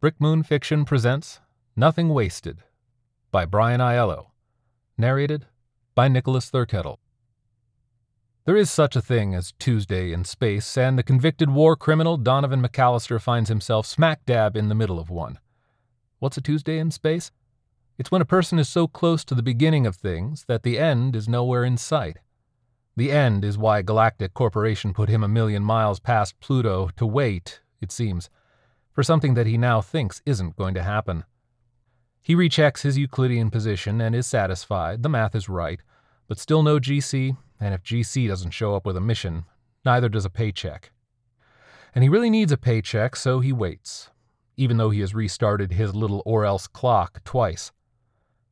Brick Moon Fiction presents Nothing Wasted by Brian Aiello, narrated by Nicholas Thurkettle. There is such a thing as Tuesday in space, and the convicted war criminal Donovan McAllister finds himself smack dab in the middle of one. What's a Tuesday in space? It's when a person is so close to the beginning of things that the end is nowhere in sight. The end is why Galactic Corporation put him a million miles past Pluto to wait, it seems for something that he now thinks isn't going to happen. He rechecks his Euclidean position and is satisfied, the math is right, but still no GC, and if GC doesn't show up with a mission, neither does a paycheck. And he really needs a paycheck, so he waits, even though he has restarted his little or else clock twice.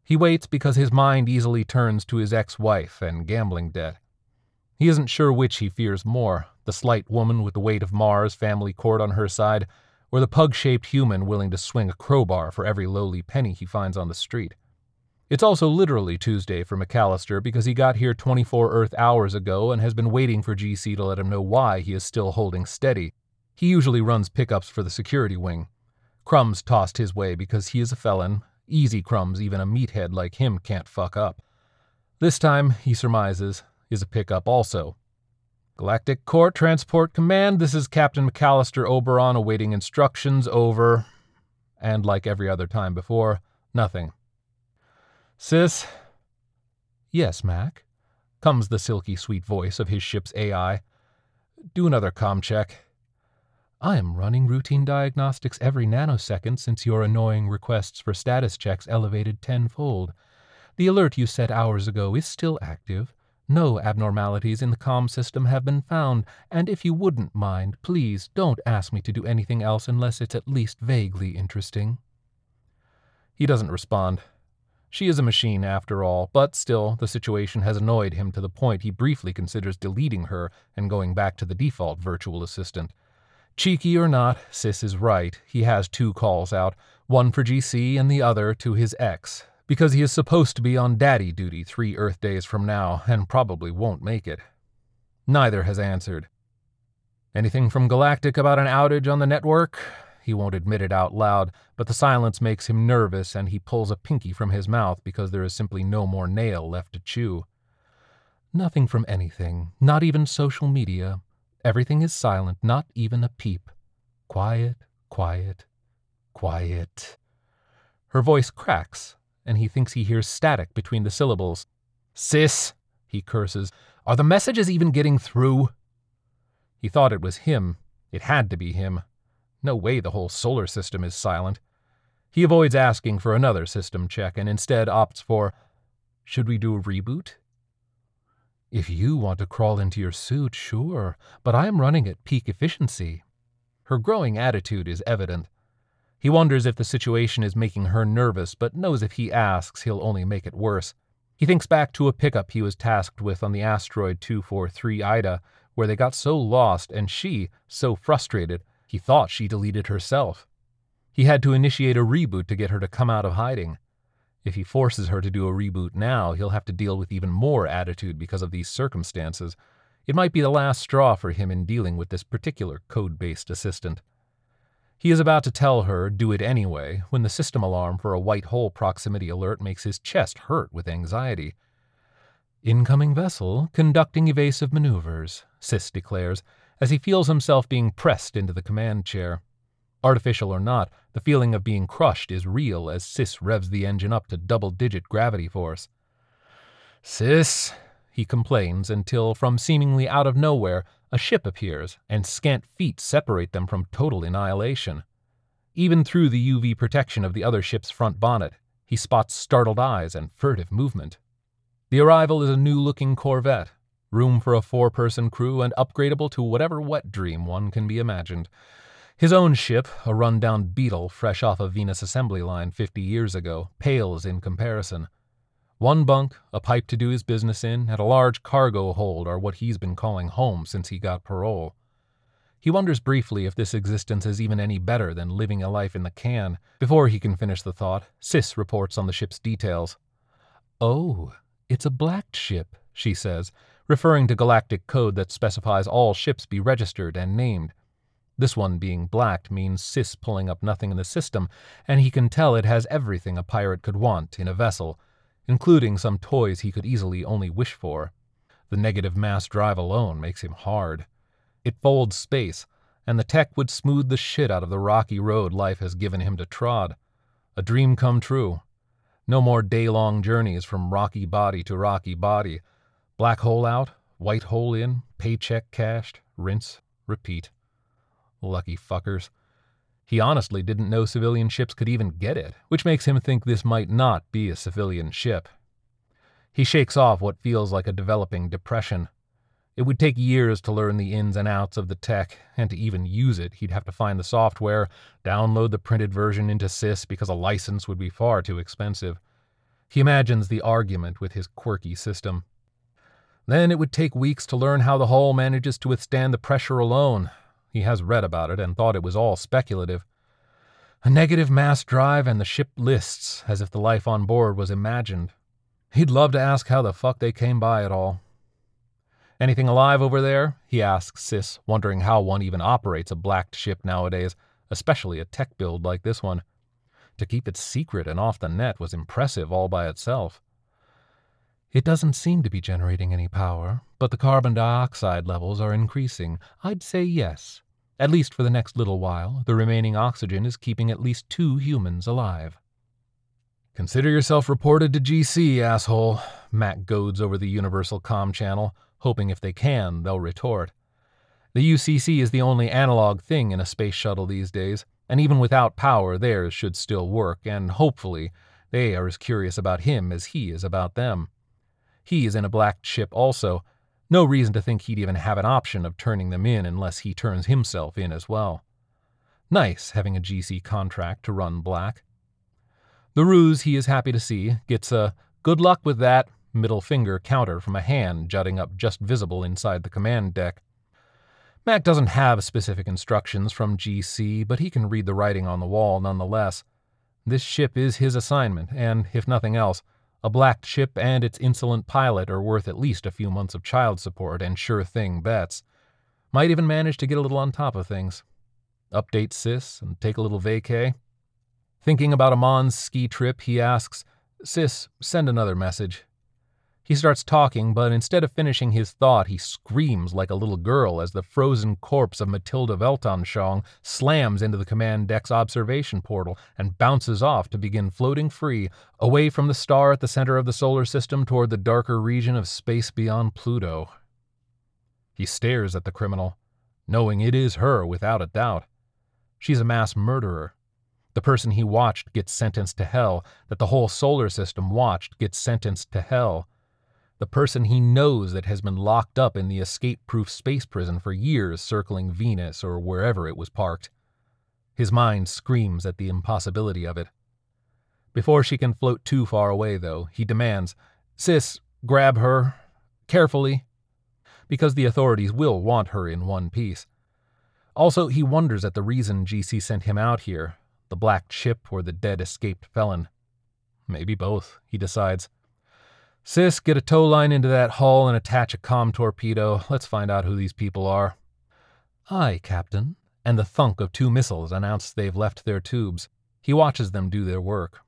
He waits because his mind easily turns to his ex wife and gambling debt. He isn't sure which he fears more the slight woman with the weight of Mars family court on her side, or the pug shaped human willing to swing a crowbar for every lowly penny he finds on the street. It's also literally Tuesday for McAllister because he got here 24 Earth hours ago and has been waiting for GC to let him know why he is still holding steady. He usually runs pickups for the security wing. Crumbs tossed his way because he is a felon. Easy crumbs even a meathead like him can't fuck up. This time, he surmises, is a pickup also. Galactic Court Transport Command, this is Captain McAllister Oberon awaiting instructions over. And like every other time before, nothing. Sis? Yes, Mac, comes the silky sweet voice of his ship's AI. Do another com check. I am running routine diagnostics every nanosecond since your annoying requests for status checks elevated tenfold. The alert you set hours ago is still active. No abnormalities in the com system have been found, and if you wouldn't mind, please don't ask me to do anything else unless it's at least vaguely interesting. He doesn't respond. She is a machine, after all, but still, the situation has annoyed him to the point he briefly considers deleting her and going back to the default virtual assistant. Cheeky or not, Sis is right. He has two calls out, one for GC and the other to his ex, because he is supposed to be on daddy duty three Earth days from now and probably won't make it. Neither has answered. Anything from Galactic about an outage on the network? He won't admit it out loud, but the silence makes him nervous and he pulls a pinky from his mouth because there is simply no more nail left to chew. Nothing from anything, not even social media. Everything is silent, not even a peep. Quiet, quiet, quiet. Her voice cracks and he thinks he hears static between the syllables. Sis, he curses, are the messages even getting through? He thought it was him. It had to be him. No way the whole solar system is silent. He avoids asking for another system check and instead opts for, Should we do a reboot? If you want to crawl into your suit, sure, but I am running at peak efficiency. Her growing attitude is evident. He wonders if the situation is making her nervous, but knows if he asks, he'll only make it worse. He thinks back to a pickup he was tasked with on the asteroid 243 Ida, where they got so lost and she, so frustrated, he thought she deleted herself. He had to initiate a reboot to get her to come out of hiding. If he forces her to do a reboot now, he'll have to deal with even more attitude because of these circumstances. It might be the last straw for him in dealing with this particular code based assistant. He is about to tell her, do it anyway, when the system alarm for a white hole proximity alert makes his chest hurt with anxiety. Incoming vessel conducting evasive maneuvers, Sis declares, as he feels himself being pressed into the command chair. Artificial or not, the feeling of being crushed is real as Sis revs the engine up to double digit gravity force. Sis, he complains until, from seemingly out of nowhere, a ship appears, and scant feet separate them from total annihilation. Even through the UV protection of the other ship's front bonnet, he spots startled eyes and furtive movement. The arrival is a new looking Corvette, room for a four person crew and upgradable to whatever wet dream one can be imagined. His own ship, a run down Beetle fresh off a Venus assembly line 50 years ago, pales in comparison. One bunk, a pipe to do his business in, and a large cargo hold are what he's been calling home since he got parole. He wonders briefly if this existence is even any better than living a life in the can. Before he can finish the thought, Sis reports on the ship's details. Oh, it's a black ship, she says, referring to galactic code that specifies all ships be registered and named. This one being blacked means Sis pulling up nothing in the system, and he can tell it has everything a pirate could want in a vessel, including some toys he could easily only wish for. The negative mass drive alone makes him hard. It folds space, and the tech would smooth the shit out of the rocky road life has given him to trod. A dream come true. No more day long journeys from rocky body to rocky body. Black hole out, white hole in, paycheck cashed, rinse, repeat. Lucky fuckers. He honestly didn't know civilian ships could even get it, which makes him think this might not be a civilian ship. He shakes off what feels like a developing depression. It would take years to learn the ins and outs of the tech, and to even use it, he'd have to find the software, download the printed version into SIS because a license would be far too expensive. He imagines the argument with his quirky system. Then it would take weeks to learn how the hull manages to withstand the pressure alone. He has read about it and thought it was all speculative. A negative mass drive and the ship lists, as if the life on board was imagined. He'd love to ask how the fuck they came by it all. Anything alive over there? He asks Sis, wondering how one even operates a blacked ship nowadays, especially a tech build like this one. To keep it secret and off the net was impressive all by itself. It doesn't seem to be generating any power, but the carbon dioxide levels are increasing. I'd say yes. At least for the next little while, the remaining oxygen is keeping at least two humans alive. Consider yourself reported to GC, asshole, Mac goads over the universal com channel hoping if they can, they'll retort. The UCC is the only analog thing in a space shuttle these days, and even without power, theirs should still work, and hopefully, they are as curious about him as he is about them. He is in a black ship also. No reason to think he'd even have an option of turning them in unless he turns himself in as well. Nice having a GC contract to run black. The ruse, he is happy to see, gets a good luck with that middle finger counter from a hand jutting up just visible inside the command deck. Mac doesn't have specific instructions from GC, but he can read the writing on the wall nonetheless. This ship is his assignment, and, if nothing else, a black ship and its insolent pilot are worth at least a few months of child support and sure thing bets. Might even manage to get a little on top of things. Update Sis and take a little vacay. Thinking about Amon's ski trip, he asks, Sis, send another message. He starts talking, but instead of finishing his thought, he screams like a little girl as the frozen corpse of Matilda Weltanschauung slams into the command deck's observation portal and bounces off to begin floating free, away from the star at the center of the solar system toward the darker region of space beyond Pluto. He stares at the criminal, knowing it is her without a doubt. She's a mass murderer. The person he watched gets sentenced to hell, that the whole solar system watched gets sentenced to hell the person he knows that has been locked up in the escape proof space prison for years circling Venus or wherever it was parked. His mind screams at the impossibility of it. Before she can float too far away, though, he demands, Sis, grab her. Carefully. Because the authorities will want her in one piece. Also, he wonders at the reason GC sent him out here the black chip or the dead escaped felon. Maybe both, he decides. Sis, get a tow line into that hull and attach a com torpedo. Let's find out who these people are. Aye, Captain. And the thunk of two missiles announce they've left their tubes. He watches them do their work.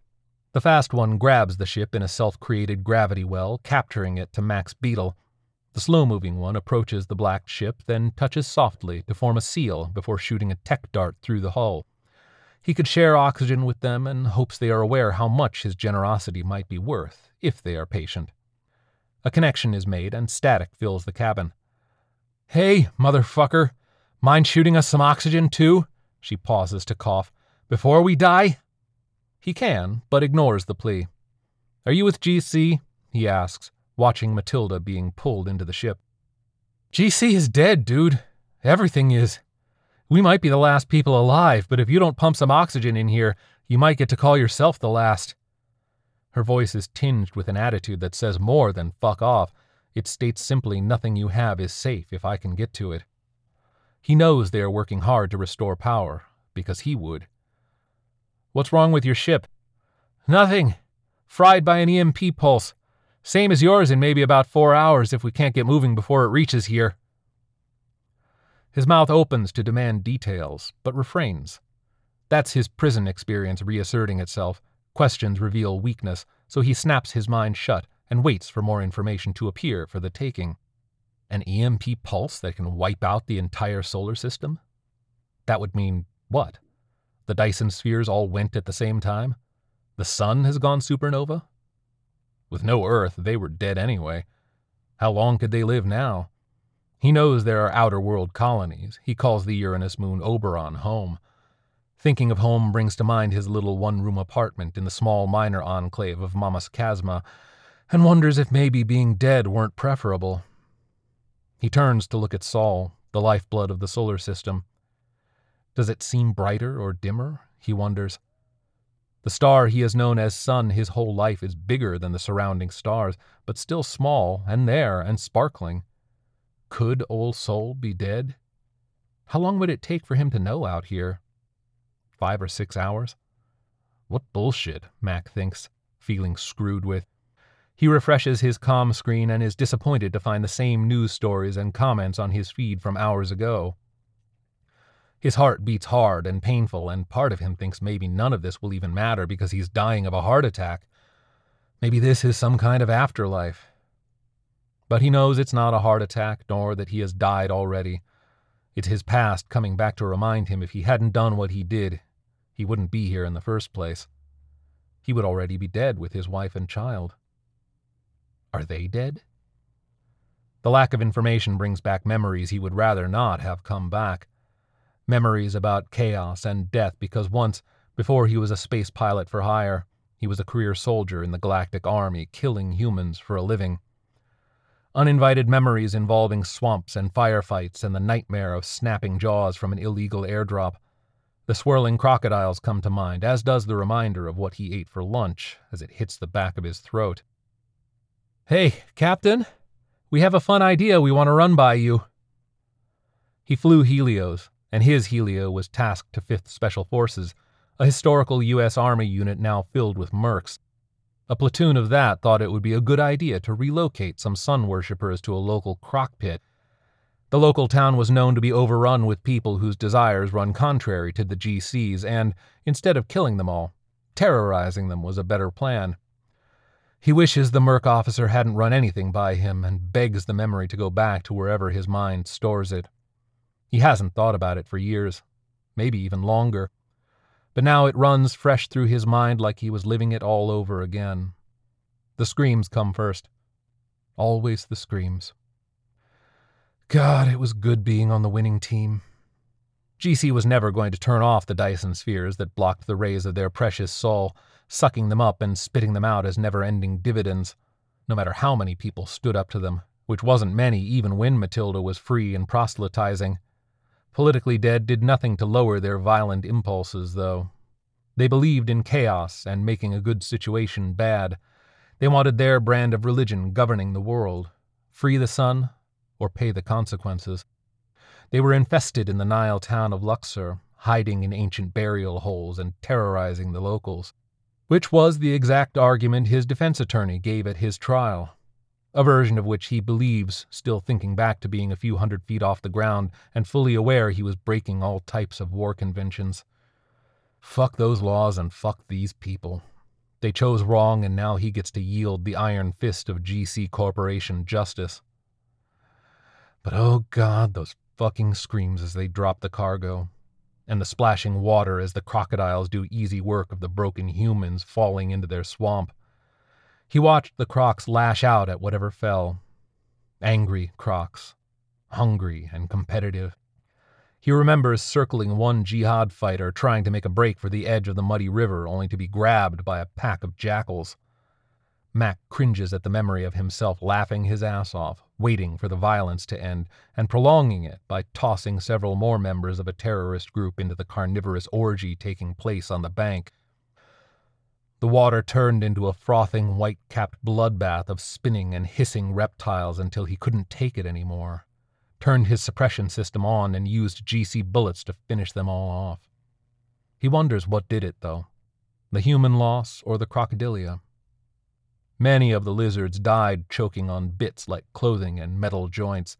The fast one grabs the ship in a self created gravity well, capturing it to max Beetle. The slow moving one approaches the black ship, then touches softly to form a seal before shooting a tech dart through the hull. He could share oxygen with them and hopes they are aware how much his generosity might be worth if they are patient. A connection is made, and static fills the cabin. Hey, motherfucker! Mind shooting us some oxygen, too? She pauses to cough. Before we die? He can, but ignores the plea. Are you with GC? he asks, watching Matilda being pulled into the ship. GC is dead, dude. Everything is. We might be the last people alive, but if you don't pump some oxygen in here, you might get to call yourself the last. Her voice is tinged with an attitude that says more than fuck off. It states simply nothing you have is safe if I can get to it. He knows they are working hard to restore power, because he would. What's wrong with your ship? Nothing. Fried by an EMP pulse. Same as yours in maybe about four hours if we can't get moving before it reaches here. His mouth opens to demand details, but refrains. That's his prison experience reasserting itself. Questions reveal weakness, so he snaps his mind shut and waits for more information to appear for the taking. An EMP pulse that can wipe out the entire solar system? That would mean what? The Dyson spheres all went at the same time? The sun has gone supernova? With no Earth, they were dead anyway. How long could they live now? He knows there are outer world colonies. He calls the Uranus moon Oberon home. Thinking of home brings to mind his little one room apartment in the small minor enclave of Mommur Chasma, and wonders if maybe being dead weren't preferable. He turns to look at Sol, the lifeblood of the solar system. Does it seem brighter or dimmer? He wonders. The star he has known as sun his whole life is bigger than the surrounding stars, but still small and there and sparkling. Could old Sol be dead? How long would it take for him to know out here? Five or six hours? What bullshit, Mac thinks, feeling screwed with. He refreshes his com screen and is disappointed to find the same news stories and comments on his feed from hours ago. His heart beats hard and painful, and part of him thinks maybe none of this will even matter because he's dying of a heart attack. Maybe this is some kind of afterlife. But he knows it's not a heart attack, nor that he has died already. It's his past coming back to remind him if he hadn't done what he did, he wouldn't be here in the first place. He would already be dead with his wife and child. Are they dead? The lack of information brings back memories he would rather not have come back. Memories about chaos and death because once, before he was a space pilot for hire, he was a career soldier in the Galactic Army killing humans for a living. Uninvited memories involving swamps and firefights and the nightmare of snapping jaws from an illegal airdrop. The swirling crocodiles come to mind, as does the reminder of what he ate for lunch as it hits the back of his throat. Hey, Captain, we have a fun idea we want to run by you. He flew helos, and his helo was tasked to 5th Special Forces, a historical U.S. Army unit now filled with mercs. A platoon of that thought it would be a good idea to relocate some sun worshippers to a local crock pit the local town was known to be overrun with people whose desires run contrary to the GC's, and instead of killing them all, terrorizing them was a better plan. He wishes the Merc officer hadn't run anything by him and begs the memory to go back to wherever his mind stores it. He hasn't thought about it for years, maybe even longer. But now it runs fresh through his mind like he was living it all over again. The screams come first. Always the screams. God, it was good being on the winning team. GC was never going to turn off the Dyson spheres that blocked the rays of their precious Sol, sucking them up and spitting them out as never ending dividends, no matter how many people stood up to them, which wasn't many even when Matilda was free and proselytizing. Politically Dead did nothing to lower their violent impulses, though. They believed in chaos and making a good situation bad. They wanted their brand of religion governing the world. Free the sun, or pay the consequences. They were infested in the Nile town of Luxor, hiding in ancient burial holes and terrorizing the locals, which was the exact argument his defense attorney gave at his trial, a version of which he believes, still thinking back to being a few hundred feet off the ground and fully aware he was breaking all types of war conventions. Fuck those laws and fuck these people. They chose wrong, and now he gets to yield the iron fist of GC Corporation justice. But oh god, those fucking screams as they drop the cargo, and the splashing water as the crocodiles do easy work of the broken humans falling into their swamp. He watched the crocs lash out at whatever fell. Angry crocs, hungry and competitive. He remembers circling one jihad fighter trying to make a break for the edge of the muddy river only to be grabbed by a pack of jackals. Mac cringes at the memory of himself laughing his ass off, waiting for the violence to end, and prolonging it by tossing several more members of a terrorist group into the carnivorous orgy taking place on the bank. The water turned into a frothing, white capped bloodbath of spinning and hissing reptiles until he couldn't take it anymore. Turned his suppression system on and used GC bullets to finish them all off. He wonders what did it, though the human loss or the crocodilia. Many of the lizards died choking on bits like clothing and metal joints.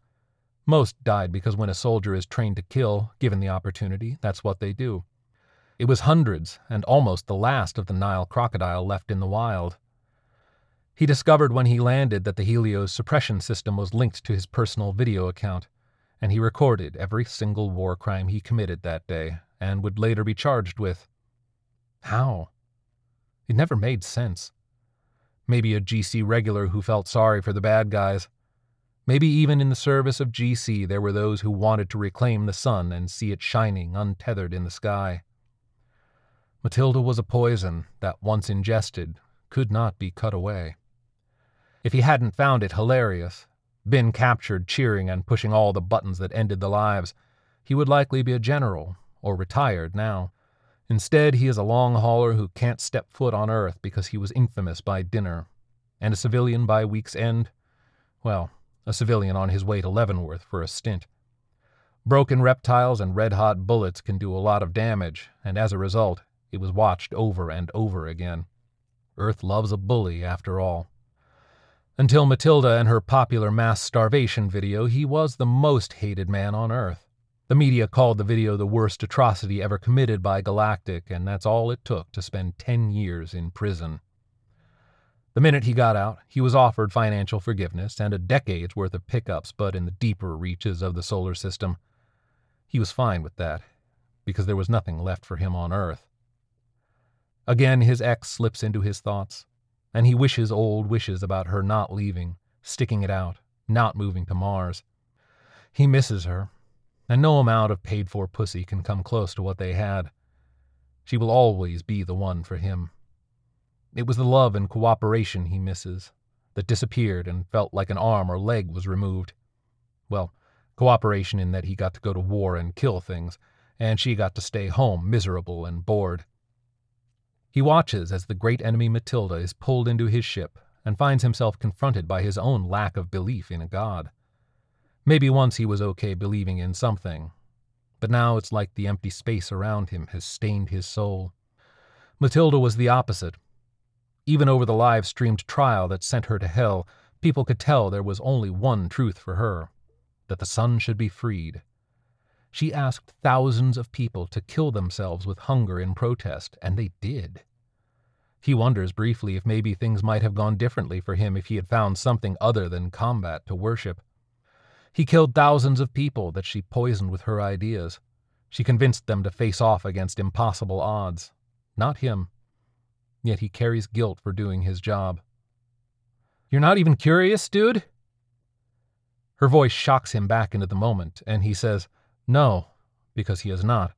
Most died because when a soldier is trained to kill, given the opportunity, that's what they do. It was hundreds, and almost the last of the Nile crocodile left in the wild. He discovered when he landed that the Helios suppression system was linked to his personal video account, and he recorded every single war crime he committed that day and would later be charged with. How? It never made sense. Maybe a GC regular who felt sorry for the bad guys. Maybe even in the service of GC there were those who wanted to reclaim the sun and see it shining untethered in the sky. Matilda was a poison that, once ingested, could not be cut away. If he hadn't found it hilarious, been captured cheering and pushing all the buttons that ended the lives, he would likely be a general or retired now. Instead, he is a long hauler who can't step foot on Earth because he was infamous by dinner, and a civilian by week's end. Well, a civilian on his way to Leavenworth for a stint. Broken reptiles and red hot bullets can do a lot of damage, and as a result, it was watched over and over again. Earth loves a bully, after all. Until Matilda and her popular mass starvation video, he was the most hated man on Earth. The media called the video the worst atrocity ever committed by Galactic, and that's all it took to spend 10 years in prison. The minute he got out, he was offered financial forgiveness and a decade's worth of pickups, but in the deeper reaches of the solar system. He was fine with that, because there was nothing left for him on Earth. Again, his ex slips into his thoughts, and he wishes old wishes about her not leaving, sticking it out, not moving to Mars. He misses her, and no amount of paid for pussy can come close to what they had. She will always be the one for him. It was the love and cooperation he misses that disappeared and felt like an arm or leg was removed. Well, cooperation in that he got to go to war and kill things, and she got to stay home miserable and bored. He watches as the great enemy Matilda is pulled into his ship and finds himself confronted by his own lack of belief in a god. Maybe once he was okay believing in something, but now it's like the empty space around him has stained his soul. Matilda was the opposite. Even over the live streamed trial that sent her to hell, people could tell there was only one truth for her that the sun should be freed. She asked thousands of people to kill themselves with hunger in protest, and they did. He wonders briefly if maybe things might have gone differently for him if he had found something other than combat to worship. He killed thousands of people that she poisoned with her ideas. She convinced them to face off against impossible odds. Not him. Yet he carries guilt for doing his job. You're not even curious, dude? Her voice shocks him back into the moment, and he says, no, because he is not.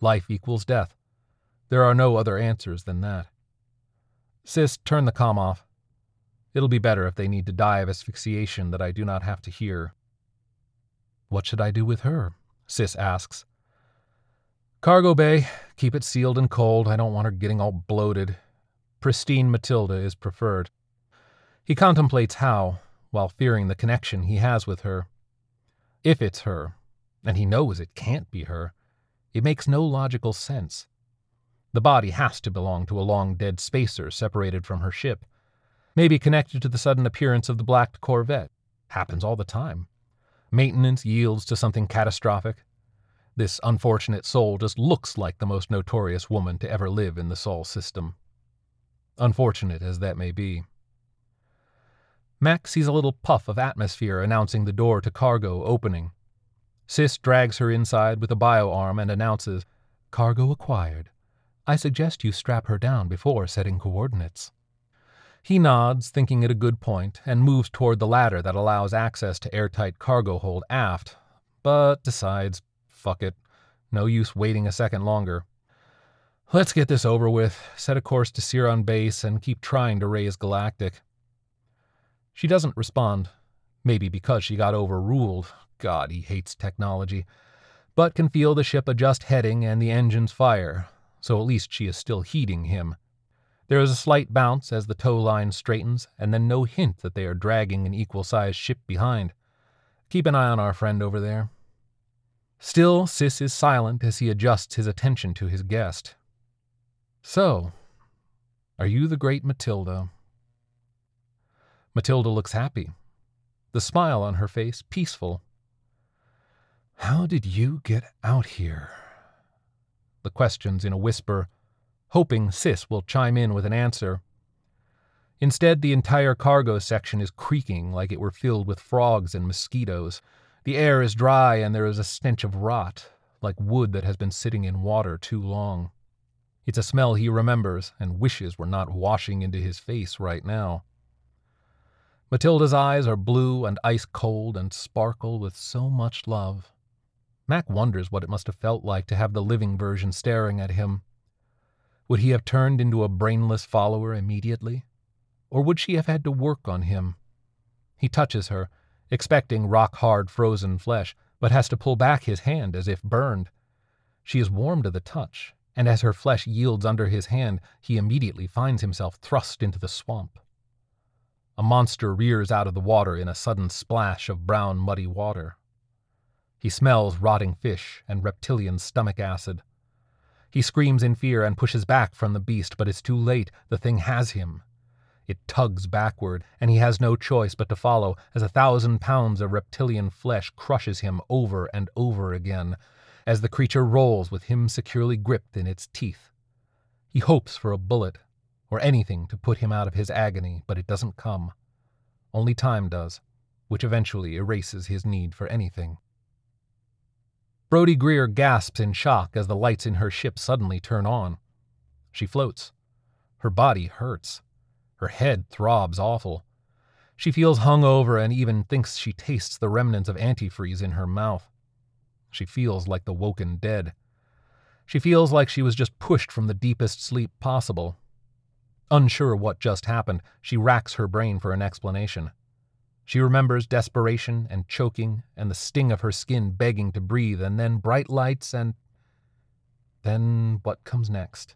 Life equals death. There are no other answers than that. Sis, turn the com off. It'll be better if they need to die of asphyxiation that I do not have to hear. What should I do with her? Sis asks. Cargo bay, keep it sealed and cold. I don't want her getting all bloated. Pristine Matilda is preferred. He contemplates how, while fearing the connection he has with her. If it's her, and he knows it can't be her. It makes no logical sense. The body has to belong to a long dead spacer separated from her ship. Maybe connected to the sudden appearance of the black Corvette. Happens all the time. Maintenance yields to something catastrophic. This unfortunate soul just looks like the most notorious woman to ever live in the Sol system. Unfortunate as that may be. Max sees a little puff of atmosphere announcing the door to cargo opening. Sis drags her inside with a bioarm and announces, Cargo acquired. I suggest you strap her down before setting coordinates. He nods, thinking it a good point, and moves toward the ladder that allows access to airtight cargo hold aft, but decides, fuck it, no use waiting a second longer. Let's get this over with, set a course to Charon base, and keep trying to raise Galactic. She doesn't respond, maybe because she got overruled, God, he hates technology, but can feel the ship adjust heading and the engines fire, so at least she is still heeding him. There is a slight bounce as the tow line straightens, and then no hint that they are dragging an equal sized ship behind. Keep an eye on our friend over there. Still, Sis is silent as he adjusts his attention to his guest. So, are you the great Matilda? Matilda looks happy, the smile on her face peaceful How did you get out here? The questions in a whisper, hoping Sis will chime in with an answer. Instead, the entire cargo section is creaking like it were filled with frogs and mosquitoes. The air is dry and there is a stench of rot, like wood that has been sitting in water too long. It's a smell he remembers and wishes were not washing into his face right now. Matilda's eyes are blue and ice cold and sparkle with so much love. Mac wonders what it must have felt like to have the living version staring at him. Would he have turned into a brainless follower immediately? Or would she have had to work on him? He touches her, expecting rock hard frozen flesh, but has to pull back his hand as if burned. She is warm to the touch, and as her flesh yields under his hand, he immediately finds himself thrust into the swamp. A monster rears out of the water in a sudden splash of brown, muddy water. He smells rotting fish and reptilian stomach acid. He screams in fear and pushes back from the beast, but it's too late. The thing has him. It tugs backward, and he has no choice but to follow as a thousand pounds of reptilian flesh crushes him over and over again, as the creature rolls with him securely gripped in its teeth. He hopes for a bullet, or anything to put him out of his agony, but it doesn't come. Only time does, which eventually erases his need for anything. Brody Greer gasps in shock as the lights in her ship suddenly turn on. She floats. Her body hurts. Her head throbs awful. She feels hung over and even thinks she tastes the remnants of antifreeze in her mouth. She feels like the woken dead. She feels like she was just pushed from the deepest sleep possible. Unsure what just happened, she racks her brain for an explanation. She remembers desperation and choking and the sting of her skin begging to breathe, and then bright lights and. Then what comes next?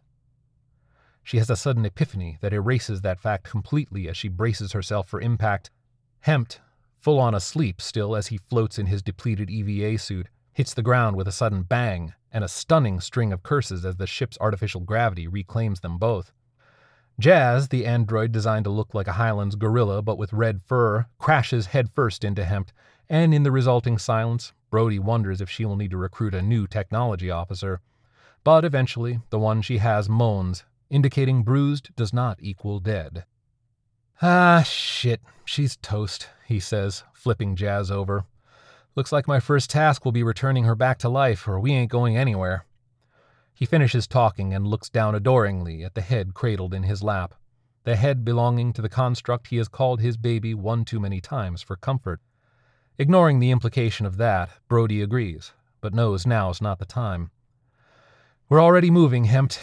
She has a sudden epiphany that erases that fact completely as she braces herself for impact. Hempt, full on asleep still as he floats in his depleted EVA suit, hits the ground with a sudden bang and a stunning string of curses as the ship's artificial gravity reclaims them both. Jazz, the android designed to look like a Highlands gorilla but with red fur, crashes headfirst into Hempt, and in the resulting silence, Brody wonders if she will need to recruit a new technology officer. But eventually, the one she has moans, indicating bruised does not equal dead. Ah, shit, she's toast, he says, flipping Jazz over. Looks like my first task will be returning her back to life, or we ain't going anywhere. He finishes talking and looks down adoringly at the head cradled in his lap, the head belonging to the construct he has called his baby one too many times for comfort. Ignoring the implication of that, Brody agrees, but knows now's not the time. We're already moving, Hempt.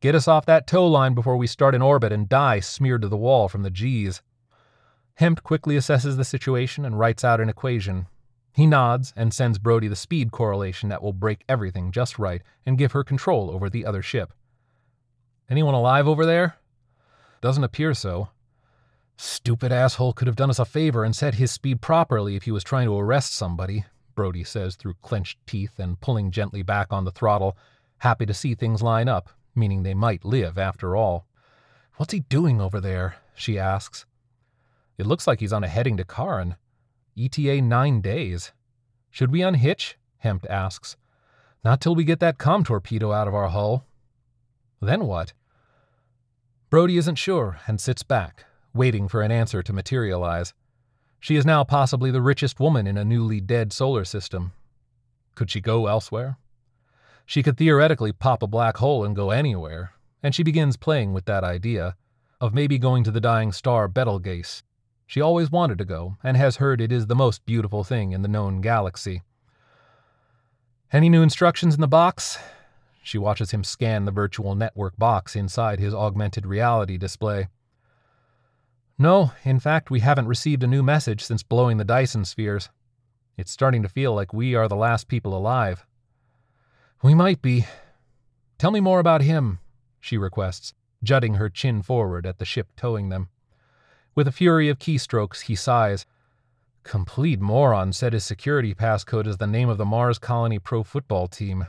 Get us off that tow line before we start in orbit and die smeared to the wall from the G's. Hempt quickly assesses the situation and writes out an equation, he nods and sends Brody the speed correlation that will break everything just right and give her control over the other ship. Anyone alive over there? Doesn't appear so. Stupid asshole could have done us a favor and set his speed properly if he was trying to arrest somebody, Brody says through clenched teeth and pulling gently back on the throttle, happy to see things line up, meaning they might live after all. What's he doing over there? she asks. It looks like he's on a heading to Charon. ETA nine days. Should we unhitch? Hempt asks. Not till we get that com torpedo out of our hull. Then what? Brody isn't sure and sits back, waiting for an answer to materialize. She is now possibly the richest woman in a newly dead solar system. Could she go elsewhere? She could theoretically pop a black hole and go anywhere, and she begins playing with that idea of maybe going to the dying star Betelgeuse she always wanted to go, and has heard it is the most beautiful thing in the known galaxy. Any new instructions in the box? She watches him scan the virtual network box inside his augmented reality display. No, in fact, we haven't received a new message since blowing the Dyson spheres. It's starting to feel like we are the last people alive. We might be. Tell me more about him, she requests, jutting her chin forward at the ship towing them. With a fury of keystrokes, he sighs. Complete moron said his security passcode is the name of the Mars Colony pro football team.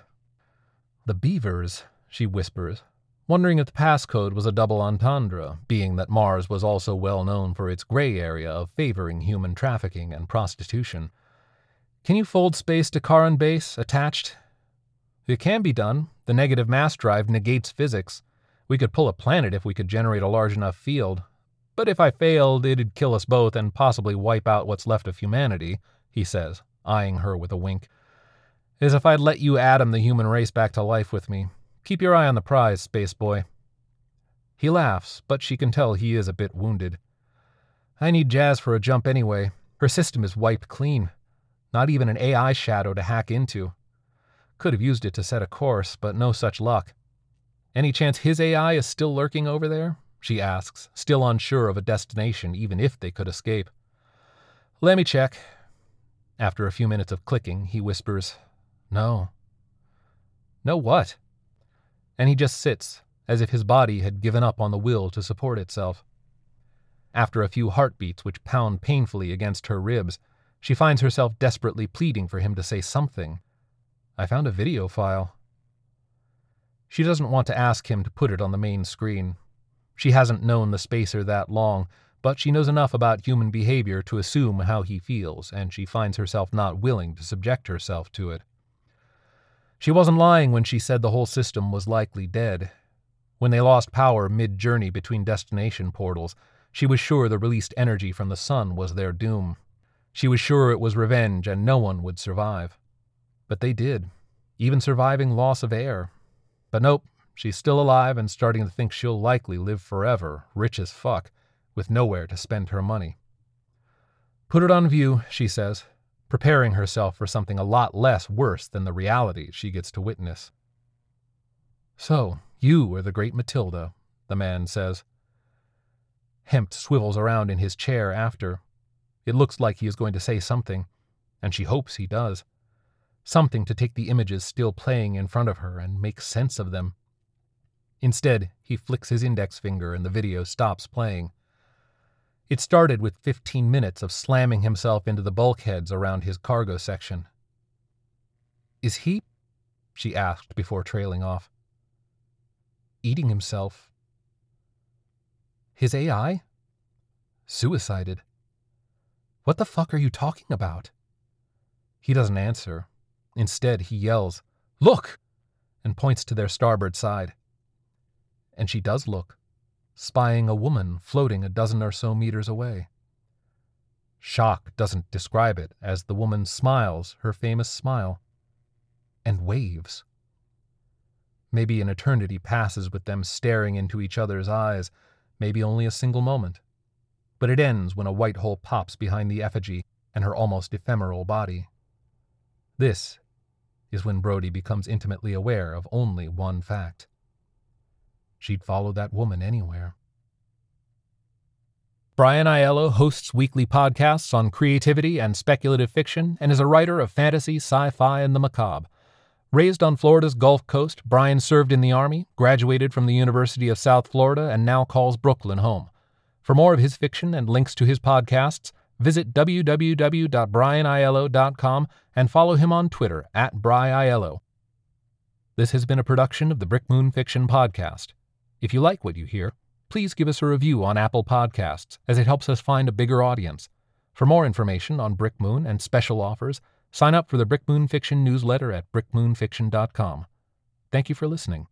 The Beavers, she whispers, wondering if the passcode was a double entendre, being that Mars was also well known for its gray area of favoring human trafficking and prostitution. Can you fold space to Charon base attached? It can be done. The negative mass drive negates physics. We could pull a planet if we could generate a large enough field. But if I failed, it'd kill us both and possibly wipe out what's left of humanity, he says, eyeing her with a wink. As if I'd let you atom the human race back to life with me. Keep your eye on the prize, space boy. He laughs, but she can tell he is a bit wounded. I need Jazz for a jump anyway. Her system is wiped clean. Not even an AI shadow to hack into. Could have used it to set a course, but no such luck. Any chance his AI is still lurking over there? She asks, still unsure of a destination, even if they could escape. Let me check. After a few minutes of clicking, he whispers, No. No what? And he just sits, as if his body had given up on the will to support itself. After a few heartbeats which pound painfully against her ribs, she finds herself desperately pleading for him to say something. I found a video file. She doesn't want to ask him to put it on the main screen. She hasn't known the spacer that long, but she knows enough about human behavior to assume how he feels, and she finds herself not willing to subject herself to it. She wasn't lying when she said the whole system was likely dead. When they lost power mid journey between destination portals, she was sure the released energy from the sun was their doom. She was sure it was revenge and no one would survive. But they did, even surviving loss of air, but nope, she's still alive and starting to think she'll likely live forever, rich as fuck, with nowhere to spend her money. Put it on view, she says, preparing herself for something a lot less worse than the reality she gets to witness. So, you are the great Matilda, the man says. Hempt swivels around in his chair after. It looks like he is going to say something, and she hopes he does something to take the images still playing in front of her and make sense of them. Instead, he flicks his index finger and the video stops playing. It started with 15 minutes of slamming himself into the bulkheads around his cargo section. Is he? she asked before trailing off. Eating himself. His AI? Suicided. What the fuck are you talking about? He doesn't answer, Instead, he yells, Look! and points to their starboard side. And she does look, spying a woman floating a dozen or so meters away. Shock doesn't describe it as the woman smiles her famous smile and waves. Maybe an eternity passes with them staring into each other's eyes, maybe only a single moment. But it ends when a white hole pops behind the effigy and her almost ephemeral body. This is when Brody becomes intimately aware of only one fact. She'd follow that woman anywhere. Brian Aiello hosts weekly podcasts on creativity and speculative fiction and is a writer of fantasy, sci fi, and the macabre. Raised on Florida's Gulf Coast, Brian served in the Army, graduated from the University of South Florida, and now calls Brooklyn home. For more of his fiction and links to his podcasts, Visit www.brianiello.com and follow him on Twitter at BryIello. This has been a production of the Brick Moon Fiction Podcast. If you like what you hear, please give us a review on Apple Podcasts, as it helps us find a bigger audience. For more information on Brick Moon and special offers, sign up for the Brick Moon Fiction newsletter at brickmoonfiction.com. Thank you for listening.